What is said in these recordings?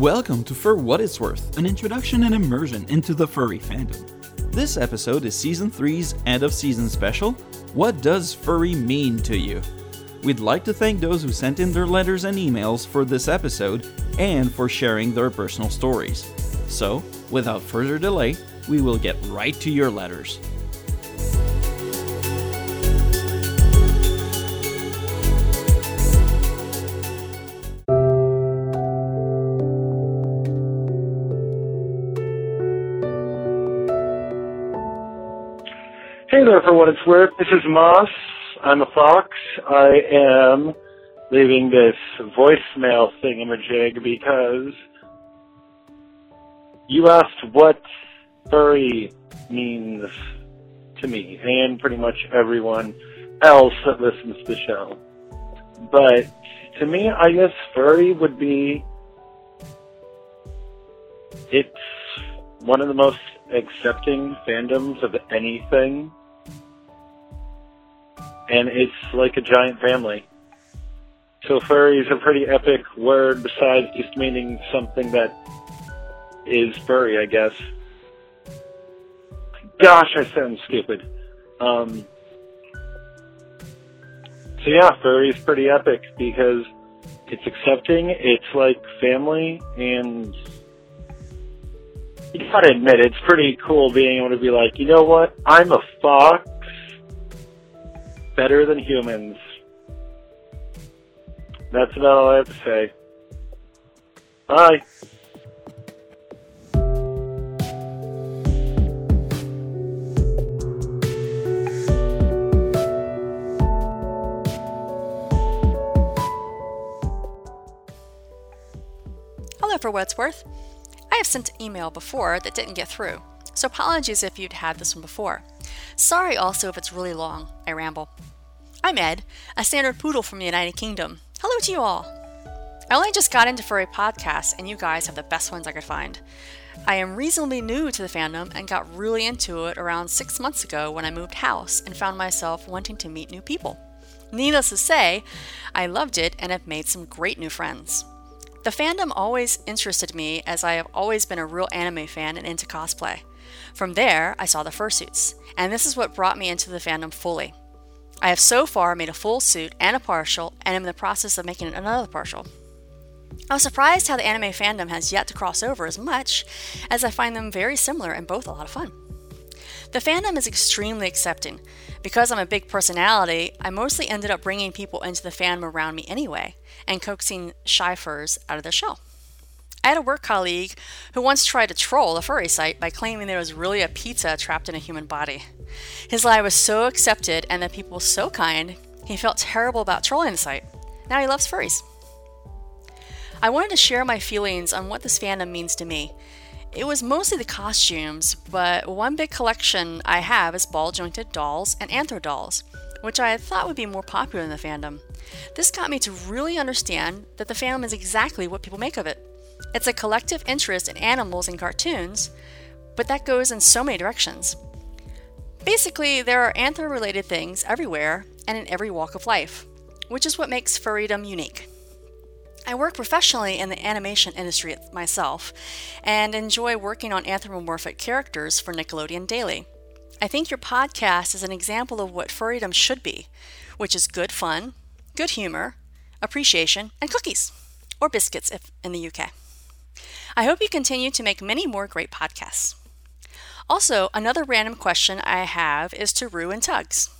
Welcome to For What It's Worth, an introduction and immersion into the furry fandom. This episode is Season 3's end of season special What Does Furry Mean to You? We'd like to thank those who sent in their letters and emails for this episode and for sharing their personal stories. So, without further delay, we will get right to your letters. There, for what it's worth, this is Moss. I'm a fox. I am leaving this voicemail thingamajig because you asked what furry means to me and pretty much everyone else that listens to the show. But to me, I guess furry would be it's one of the most accepting fandoms of anything and it's like a giant family. So furry is a pretty epic word besides just meaning something that is furry, I guess. Gosh, I sound stupid. Um, so yeah, furry is pretty epic because it's accepting, it's like family, and you gotta admit, it's pretty cool being able to be like, you know what, I'm a fox, better than humans. That's about all I have to say. Bye. Hello, for what it's worth. I have sent an email before that didn't get through, so apologies if you'd had this one before. Sorry also if it's really long. I ramble. I'm Ed, a standard poodle from the United Kingdom. Hello to you all. I only just got into furry podcasts, and you guys have the best ones I could find. I am reasonably new to the fandom and got really into it around six months ago when I moved house and found myself wanting to meet new people. Needless to say, I loved it and have made some great new friends. The fandom always interested me as I have always been a real anime fan and into cosplay. From there, I saw the fursuits, and this is what brought me into the fandom fully. I have so far made a full suit and a partial, and am in the process of making another partial. I was surprised how the anime fandom has yet to cross over as much, as I find them very similar and both a lot of fun. The fandom is extremely accepting. Because I'm a big personality, I mostly ended up bringing people into the fandom around me anyway, and coaxing shy furs out of their shell. I had a work colleague who once tried to troll a furry site by claiming there was really a pizza trapped in a human body. His lie was so accepted and the people so kind, he felt terrible about trolling the site. Now he loves furries. I wanted to share my feelings on what this fandom means to me. It was mostly the costumes, but one big collection I have is ball jointed dolls and anthro dolls, which I thought would be more popular in the fandom. This got me to really understand that the fandom is exactly what people make of it. It's a collective interest in animals and cartoons, but that goes in so many directions. Basically, there are anthro related things everywhere and in every walk of life, which is what makes furrydom unique. I work professionally in the animation industry myself and enjoy working on anthropomorphic characters for Nickelodeon Daily. I think your podcast is an example of what furrydom should be, which is good fun, good humor, appreciation, and cookies, or biscuits if in the UK. I hope you continue to make many more great podcasts. Also, another random question I have is to Rue and Tugs.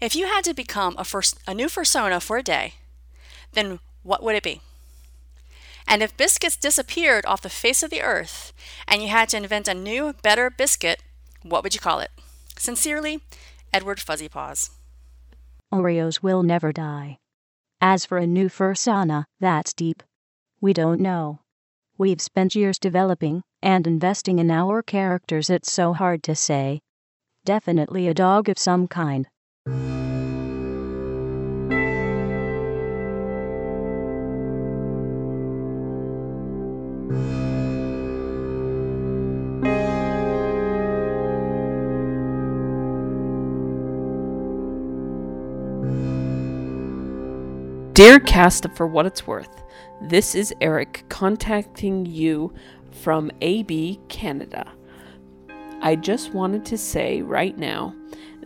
If you had to become a, first, a new fursona for a day, then what would it be? And if biscuits disappeared off the face of the earth and you had to invent a new, better biscuit, what would you call it? Sincerely, Edward Fuzzy Paws. Oreos will never die. As for a new fursona, that's deep. We don't know. We've spent years developing and investing in our characters, it's so hard to say. Definitely a dog of some kind. Dear cast of For What It's Worth, this is Eric contacting you from AB Canada. I just wanted to say right now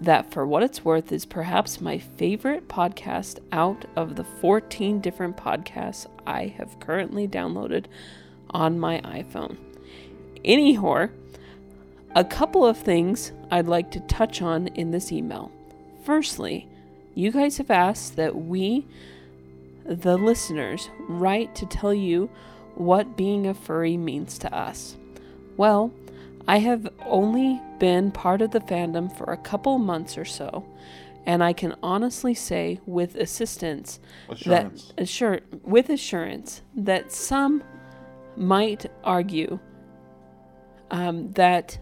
that For What It's Worth is perhaps my favorite podcast out of the 14 different podcasts I have currently downloaded on my iPhone. Anyhow, a couple of things I'd like to touch on in this email. Firstly, you guys have asked that we, the listeners, write to tell you what being a furry means to us. Well, I have only been part of the fandom for a couple months or so, and I can honestly say with assistance Assurance. that assure with assurance that some might argue um, that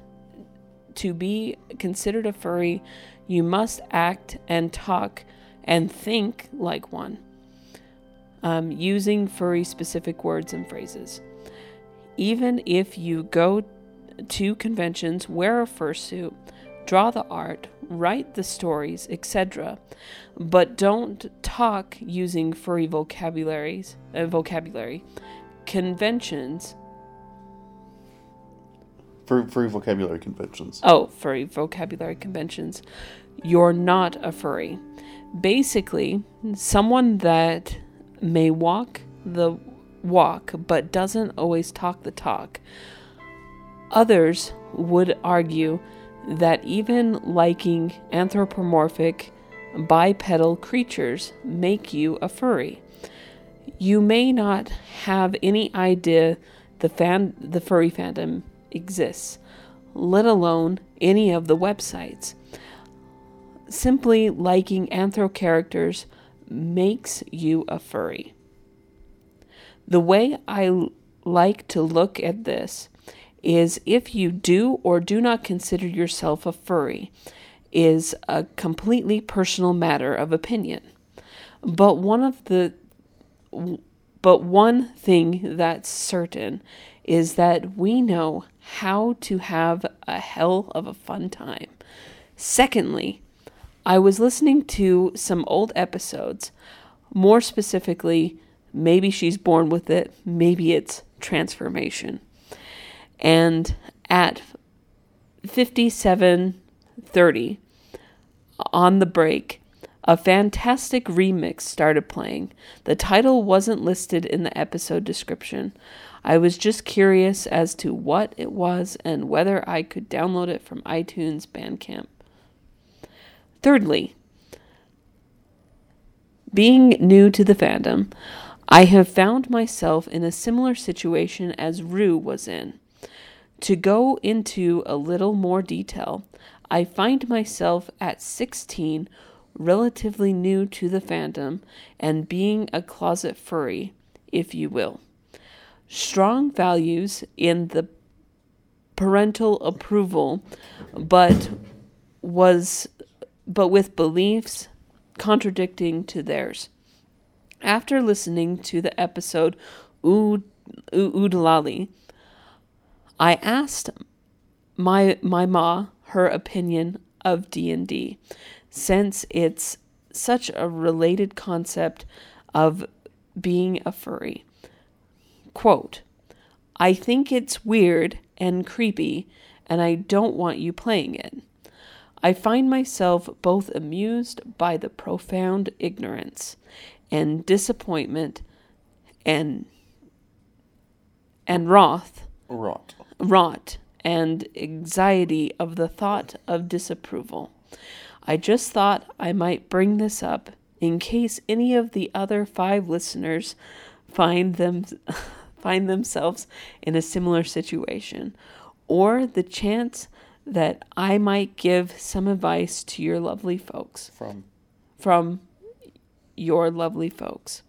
to be considered a furry, you must act and talk and think like one, um, using furry specific words and phrases. Even if you go to conventions, wear a fursuit, draw the art, write the stories, etc., but don't talk using furry vocabularies, uh, vocabulary. Conventions For free vocabulary conventions. Oh, furry vocabulary conventions. You're not a furry. Basically, someone that may walk the walk but doesn't always talk the talk. Others would argue that even liking anthropomorphic bipedal creatures make you a furry. You may not have any idea the fan the furry fandom exists, let alone any of the websites. Simply liking anthro characters makes you a furry. The way I like to look at this is if you do or do not consider yourself a furry is a completely personal matter of opinion. But one of the but one thing that's certain is that we know how to have a hell of a fun time. Secondly, I was listening to some old episodes, more specifically, maybe she's born with it, maybe it's transformation. And at 57:30 on the break, a fantastic remix started playing. The title wasn't listed in the episode description. I was just curious as to what it was and whether I could download it from iTunes Bandcamp. Thirdly, being new to the fandom, I have found myself in a similar situation as Rue was in. To go into a little more detail, I find myself at 16, relatively new to the fandom, and being a closet furry, if you will. Strong values in the parental approval, but was but with beliefs contradicting to theirs. After listening to the episode Oodalali, I asked my my ma her opinion of D&D since it's such a related concept of being a furry. Quote, I think it's weird and creepy and I don't want you playing it. I find myself both amused by the profound ignorance and disappointment and and wrath Rot. wrought and anxiety of the thought of disapproval. I just thought I might bring this up in case any of the other five listeners find them find themselves in a similar situation or the chance that I might give some advice to your lovely folks From. from your lovely folks.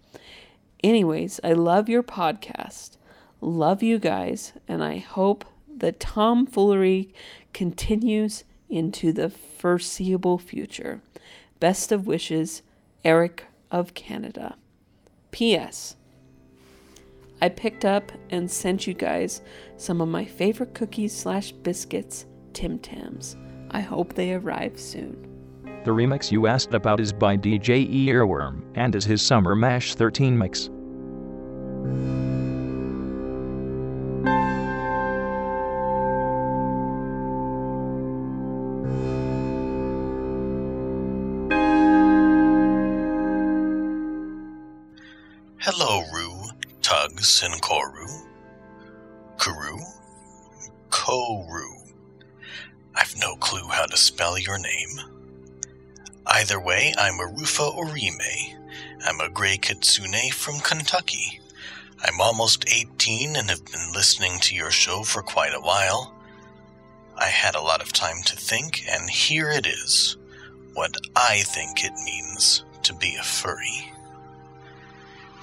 Anyways, I love your podcast. Love you guys, and I hope the tomfoolery continues into the foreseeable future. Best of wishes, Eric of Canada. P.S. I picked up and sent you guys some of my favorite cookies slash biscuits, Tim Tams. I hope they arrive soon. The remix you asked about is by DJ Earworm and is his Summer Mash 13 mix. Either way, I'm Arufa Orime. I'm a gray kitsune from Kentucky. I'm almost 18 and have been listening to your show for quite a while. I had a lot of time to think, and here it is what I think it means to be a furry.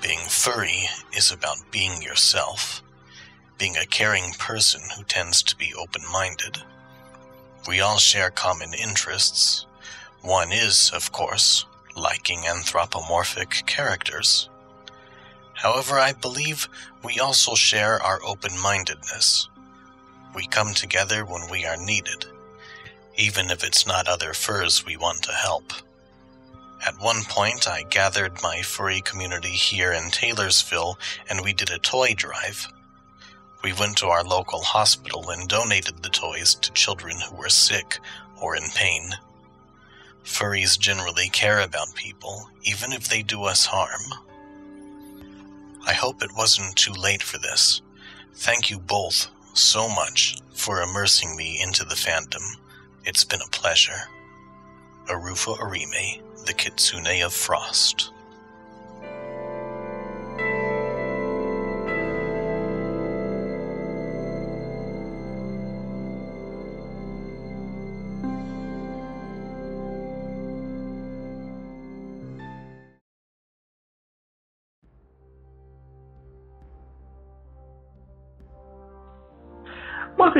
Being furry is about being yourself, being a caring person who tends to be open minded. We all share common interests. One is, of course, liking anthropomorphic characters. However, I believe we also share our open mindedness. We come together when we are needed, even if it's not other furs we want to help. At one point, I gathered my furry community here in Taylorsville and we did a toy drive. We went to our local hospital and donated the toys to children who were sick or in pain. Furries generally care about people, even if they do us harm. I hope it wasn't too late for this. Thank you both so much for immersing me into the fandom. It's been a pleasure. Arufa Arime, the Kitsune of Frost.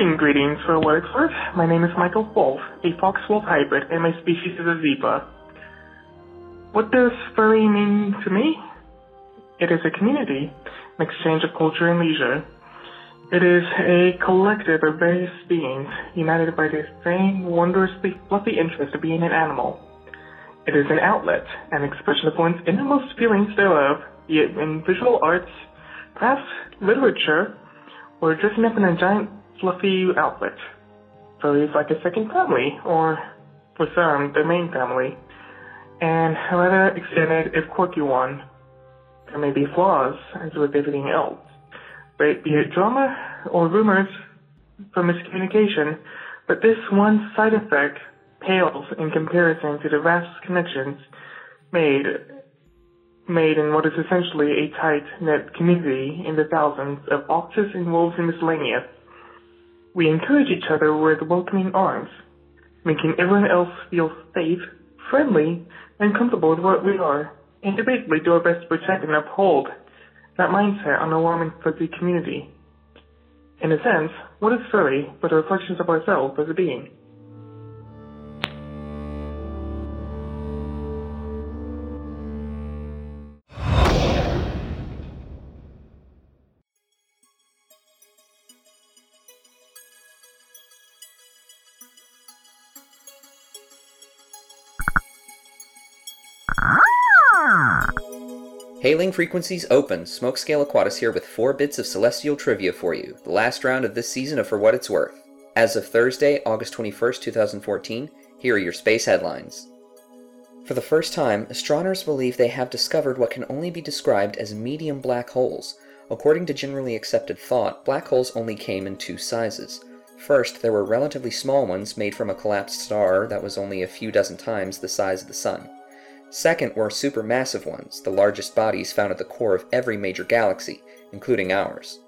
Loving greetings for. My name is Michael Wolf, a fox wolf hybrid, and my species is a zebra. What does furry mean to me? It is a community, an exchange of culture and leisure. It is a collective of various beings united by the same wondrously fluffy interest of being an animal. It is an outlet, an expression of one's innermost feelings thereof, be it in visual arts, perhaps literature, or dressing up in a giant fluffy outfit. Furry is like a second family, or for some, their main family, and a rather extended if quirky one. There may be flaws, as with everything else, but be it drama or rumors from miscommunication, but this one side effect pales in comparison to the vast connections made made in what is essentially a tight-knit community in the thousands of foxes and wolves and miscellaneous. We encourage each other with welcoming arms, making everyone else feel safe, friendly, and comfortable with what we are, and basically do our best to protect and uphold that mindset on a warm and fuzzy community. In a sense, what is furry but a reflection of ourselves as a being? Hailing frequencies open. Smokescale Aquatis here with four bits of celestial trivia for you, the last round of this season of For What It's Worth. As of Thursday, August 21st, 2014, here are your space headlines. For the first time, astronomers believe they have discovered what can only be described as medium black holes. According to generally accepted thought, black holes only came in two sizes. First, there were relatively small ones made from a collapsed star that was only a few dozen times the size of the Sun. Second were supermassive ones, the largest bodies found at the core of every major galaxy, including ours.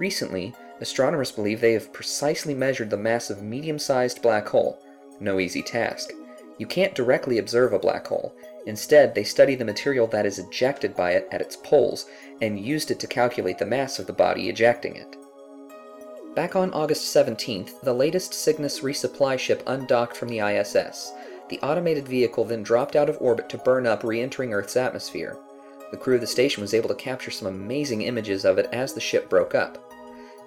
Recently, astronomers believe they have precisely measured the mass of a medium-sized black hole. No easy task. You can't directly observe a black hole. Instead, they study the material that is ejected by it at its poles and used it to calculate the mass of the body ejecting it. Back on August 17th, the latest Cygnus resupply ship undocked from the ISS. The automated vehicle then dropped out of orbit to burn up, re entering Earth's atmosphere. The crew of the station was able to capture some amazing images of it as the ship broke up.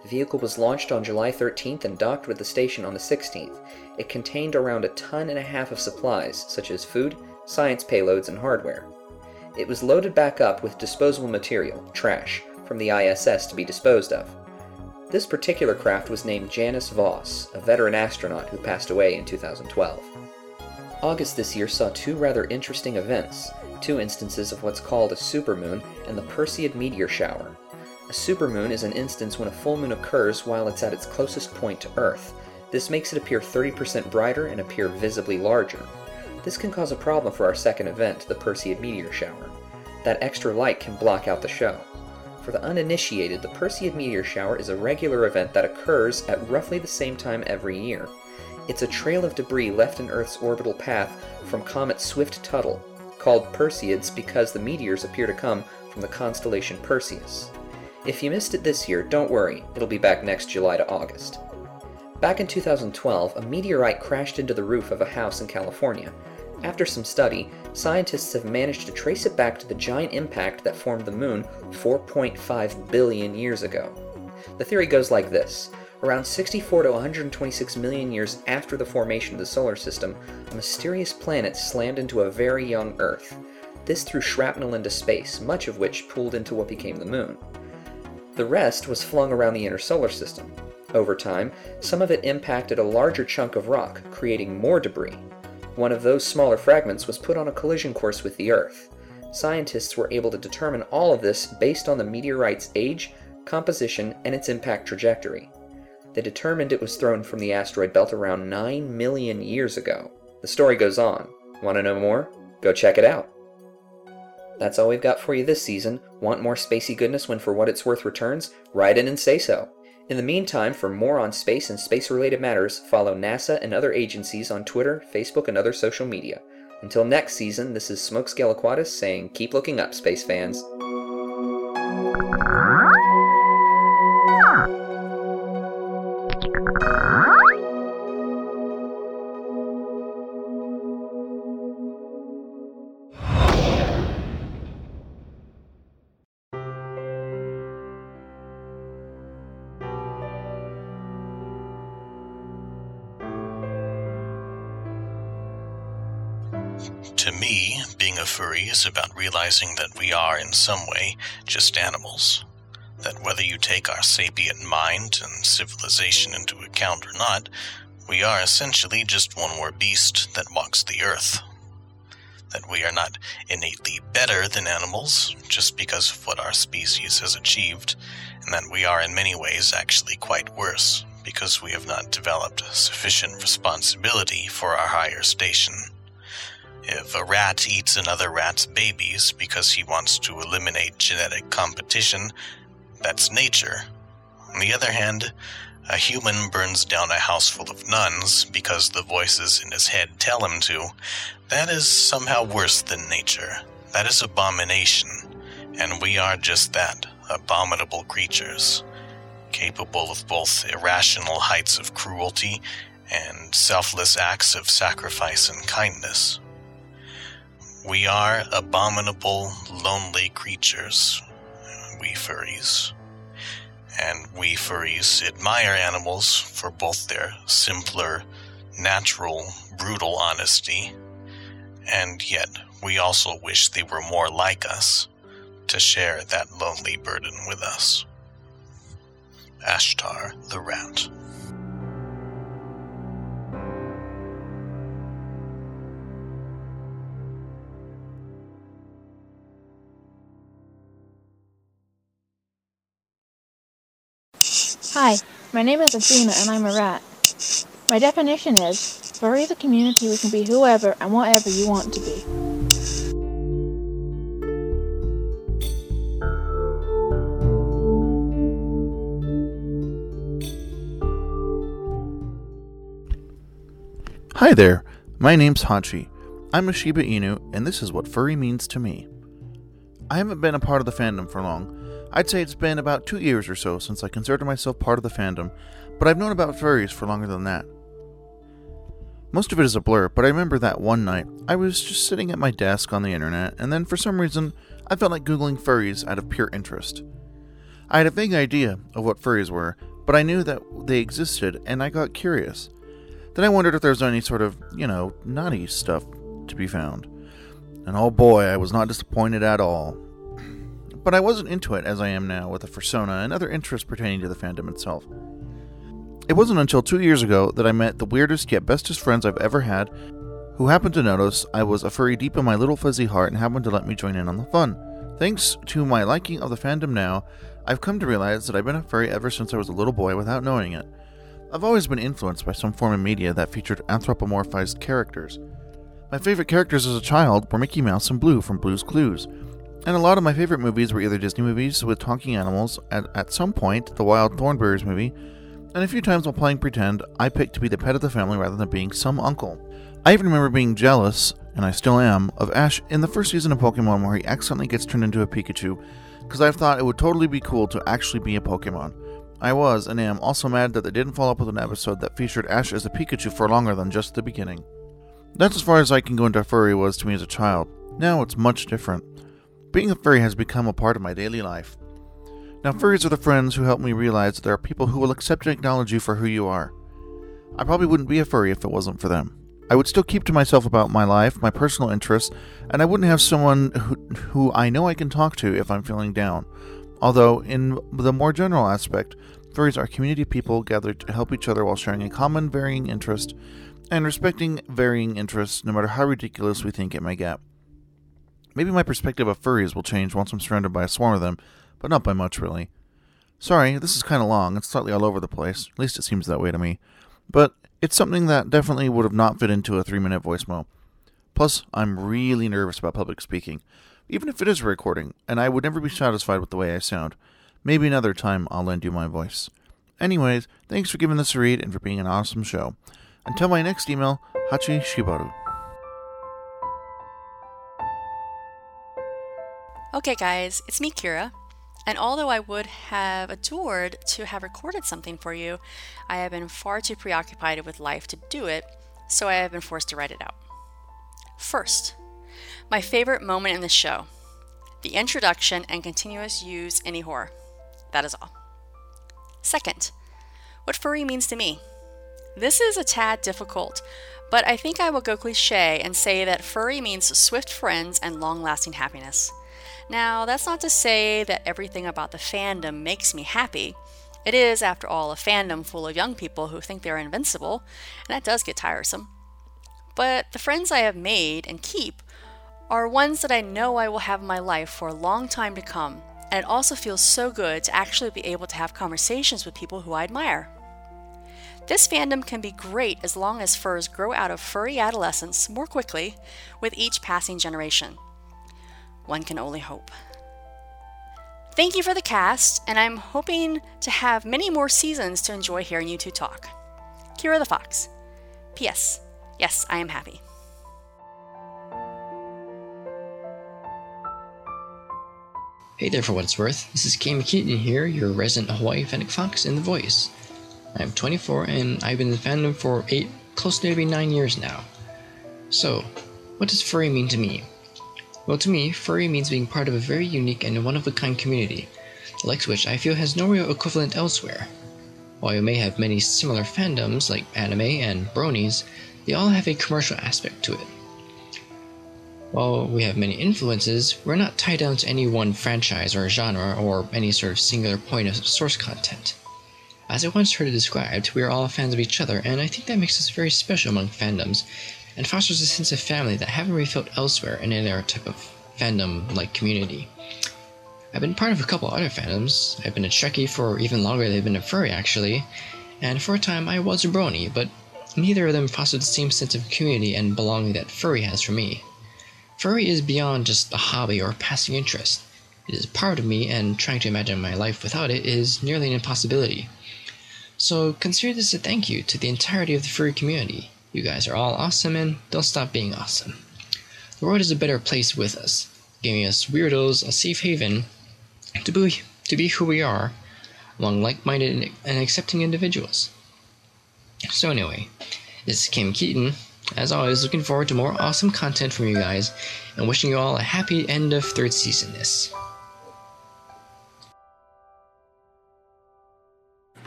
The vehicle was launched on July 13th and docked with the station on the 16th. It contained around a ton and a half of supplies, such as food, science payloads, and hardware. It was loaded back up with disposable material, trash, from the ISS to be disposed of. This particular craft was named Janice Voss, a veteran astronaut who passed away in 2012. August this year saw two rather interesting events two instances of what's called a supermoon and the Perseid meteor shower. A supermoon is an instance when a full moon occurs while it's at its closest point to Earth. This makes it appear 30% brighter and appear visibly larger. This can cause a problem for our second event, the Perseid meteor shower. That extra light can block out the show. For the uninitiated, the Perseid meteor shower is a regular event that occurs at roughly the same time every year. It's a trail of debris left in Earth's orbital path from comet Swift-Tuttle, called Perseids because the meteors appear to come from the constellation Perseus. If you missed it this year, don't worry, it'll be back next July to August. Back in 2012, a meteorite crashed into the roof of a house in California. After some study, scientists have managed to trace it back to the giant impact that formed the moon 4.5 billion years ago. The theory goes like this Around 64 to 126 million years after the formation of the solar system, a mysterious planet slammed into a very young Earth. This threw shrapnel into space, much of which pooled into what became the Moon. The rest was flung around the inner solar system. Over time, some of it impacted a larger chunk of rock, creating more debris. One of those smaller fragments was put on a collision course with the Earth. Scientists were able to determine all of this based on the meteorite's age, composition, and its impact trajectory. They determined it was thrown from the asteroid belt around 9 million years ago. The story goes on. Want to know more? Go check it out. That's all we've got for you this season. Want more spacey goodness when For What It's Worth returns? Write in and say so. In the meantime, for more on space and space related matters, follow NASA and other agencies on Twitter, Facebook, and other social media. Until next season, this is Smokescale Aquatis saying keep looking up, space fans. To me, being a furry is about realizing that we are, in some way, just animals. That whether you take our sapient mind and civilization into account or not, we are essentially just one more beast that walks the earth. That we are not innately better than animals just because of what our species has achieved, and that we are in many ways actually quite worse because we have not developed sufficient responsibility for our higher station. If a rat eats another rat's babies because he wants to eliminate genetic competition, that's nature. On the other hand, a human burns down a house full of nuns because the voices in his head tell him to. That is somehow worse than nature. That is abomination. And we are just that abominable creatures, capable of both irrational heights of cruelty and selfless acts of sacrifice and kindness. We are abominable, lonely creatures, we furries. And we furries admire animals for both their simpler, natural, brutal honesty, and yet we also wish they were more like us to share that lonely burden with us. Ashtar the Rat. Hi, my name is Athena and I'm a rat. My definition is furry is a community we can be whoever and whatever you want to be. Hi there, my name's Hachi. I'm a Shiba Inu, and this is what furry means to me. I haven't been a part of the fandom for long. I'd say it's been about two years or so since I considered myself part of the fandom, but I've known about furries for longer than that. Most of it is a blur, but I remember that one night I was just sitting at my desk on the internet, and then for some reason I felt like Googling furries out of pure interest. I had a vague idea of what furries were, but I knew that they existed and I got curious. Then I wondered if there was any sort of, you know, naughty stuff to be found. And oh boy, I was not disappointed at all. But I wasn't into it as I am now with the fursona and other interests pertaining to the fandom itself. It wasn't until two years ago that I met the weirdest yet bestest friends I've ever had, who happened to notice I was a furry deep in my little fuzzy heart and happened to let me join in on the fun. Thanks to my liking of the fandom now, I've come to realize that I've been a furry ever since I was a little boy without knowing it. I've always been influenced by some form of media that featured anthropomorphized characters. My favorite characters as a child were Mickey Mouse and Blue from Blue's Clues. And a lot of my favorite movies were either Disney movies with talking animals, at, at some point, the Wild Thornberrys movie, and a few times while playing pretend, I picked to be the pet of the family rather than being some uncle. I even remember being jealous, and I still am, of Ash in the first season of Pokemon where he accidentally gets turned into a Pikachu, because I thought it would totally be cool to actually be a Pokemon. I was, and am, also mad that they didn't follow up with an episode that featured Ash as a Pikachu for longer than just the beginning. That's as far as I can go into furry was to me as a child. Now it's much different. Being a furry has become a part of my daily life. Now, furries are the friends who help me realize that there are people who will accept and acknowledge you for who you are. I probably wouldn't be a furry if it wasn't for them. I would still keep to myself about my life, my personal interests, and I wouldn't have someone who, who I know I can talk to if I'm feeling down. Although, in the more general aspect, furries are community people gathered to help each other while sharing a common varying interest and respecting varying interests, no matter how ridiculous we think it may get. Maybe my perspective of furries will change once I'm surrounded by a swarm of them, but not by much, really. Sorry, this is kind of long. It's slightly all over the place. At least it seems that way to me. But it's something that definitely would have not fit into a three minute voicemail. Plus, I'm really nervous about public speaking, even if it is a recording, and I would never be satisfied with the way I sound. Maybe another time I'll lend you my voice. Anyways, thanks for giving this a read and for being an awesome show. Until my next email, Hachi Shibaru. Okay, guys, it's me, Kira. And although I would have adored to have recorded something for you, I have been far too preoccupied with life to do it, so I have been forced to write it out. First, my favorite moment in the show the introduction and continuous use in horror. That is all. Second, what furry means to me. This is a tad difficult, but I think I will go cliche and say that furry means swift friends and long lasting happiness. Now, that's not to say that everything about the fandom makes me happy. It is, after all, a fandom full of young people who think they're invincible, and that does get tiresome. But the friends I have made and keep are ones that I know I will have in my life for a long time to come, and it also feels so good to actually be able to have conversations with people who I admire. This fandom can be great as long as furs grow out of furry adolescence more quickly with each passing generation. One can only hope. Thank you for the cast, and I'm hoping to have many more seasons to enjoy hearing you two talk. Kira the Fox. P.S. Yes, I am happy. Hey there, for what it's worth. This is Cam Keaton here, your resident Hawaii Fennec Fox in the voice. I'm 24 and I've been in fandom for eight, close to maybe nine years now. So, what does furry mean to me? Well, to me, furry means being part of a very unique and one of a kind community, the likes which I feel has no real equivalent elsewhere. While you may have many similar fandoms like anime and bronies, they all have a commercial aspect to it. While we have many influences, we're not tied down to any one franchise or genre or any sort of singular point of source content. As I once heard it described, we are all fans of each other, and I think that makes us very special among fandoms and fosters a sense of family that I haven't really felt elsewhere in any other type of fandom like community. I've been part of a couple other fandoms. I've been a Trekkie for even longer than I've been a furry, actually, and for a time I was a brony, but neither of them fostered the same sense of community and belonging that furry has for me. Furry is beyond just a hobby or passing interest. It is part of me, and trying to imagine my life without it is nearly an impossibility. So consider this a thank you to the entirety of the furry community. You guys are all awesome and don't stop being awesome. The world is a better place with us, giving us weirdos a safe haven to be, to be who we are among like minded and accepting individuals. So, anyway, this is Kim Keaton. As always, looking forward to more awesome content from you guys and wishing you all a happy end of third season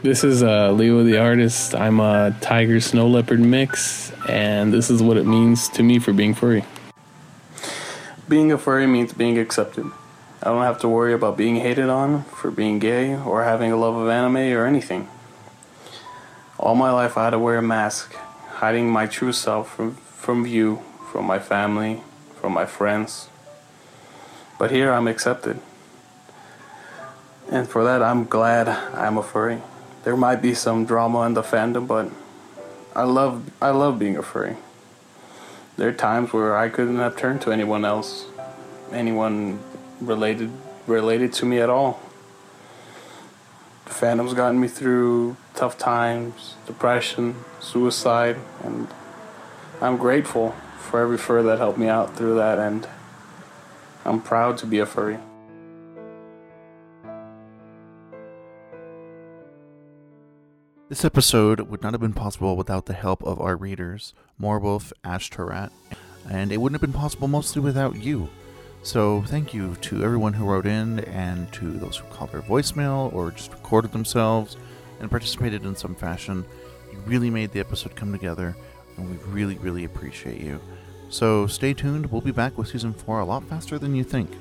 this. Is uh, Leo the artist. I'm a tiger snow leopard mix, and this is what it means to me for being furry. Being a furry means being accepted. I don't have to worry about being hated on for being gay or having a love of anime or anything. All my life I had to wear a mask, hiding my true self from, from view, from my family, from my friends. But here I'm accepted. And for that, I'm glad I'm a furry. There might be some drama in the fandom, but I love I love being a furry. There are times where I couldn't have turned to anyone else, anyone related related to me at all. The fandom's gotten me through tough times, depression, suicide, and I'm grateful for every fur that helped me out through that, and I'm proud to be a furry. This episode would not have been possible without the help of our readers, Moorwolf, Ash Tarat, and it wouldn't have been possible mostly without you. So thank you to everyone who wrote in and to those who called their voicemail or just recorded themselves and participated in some fashion. You really made the episode come together, and we really, really appreciate you. So stay tuned. We'll be back with season four a lot faster than you think.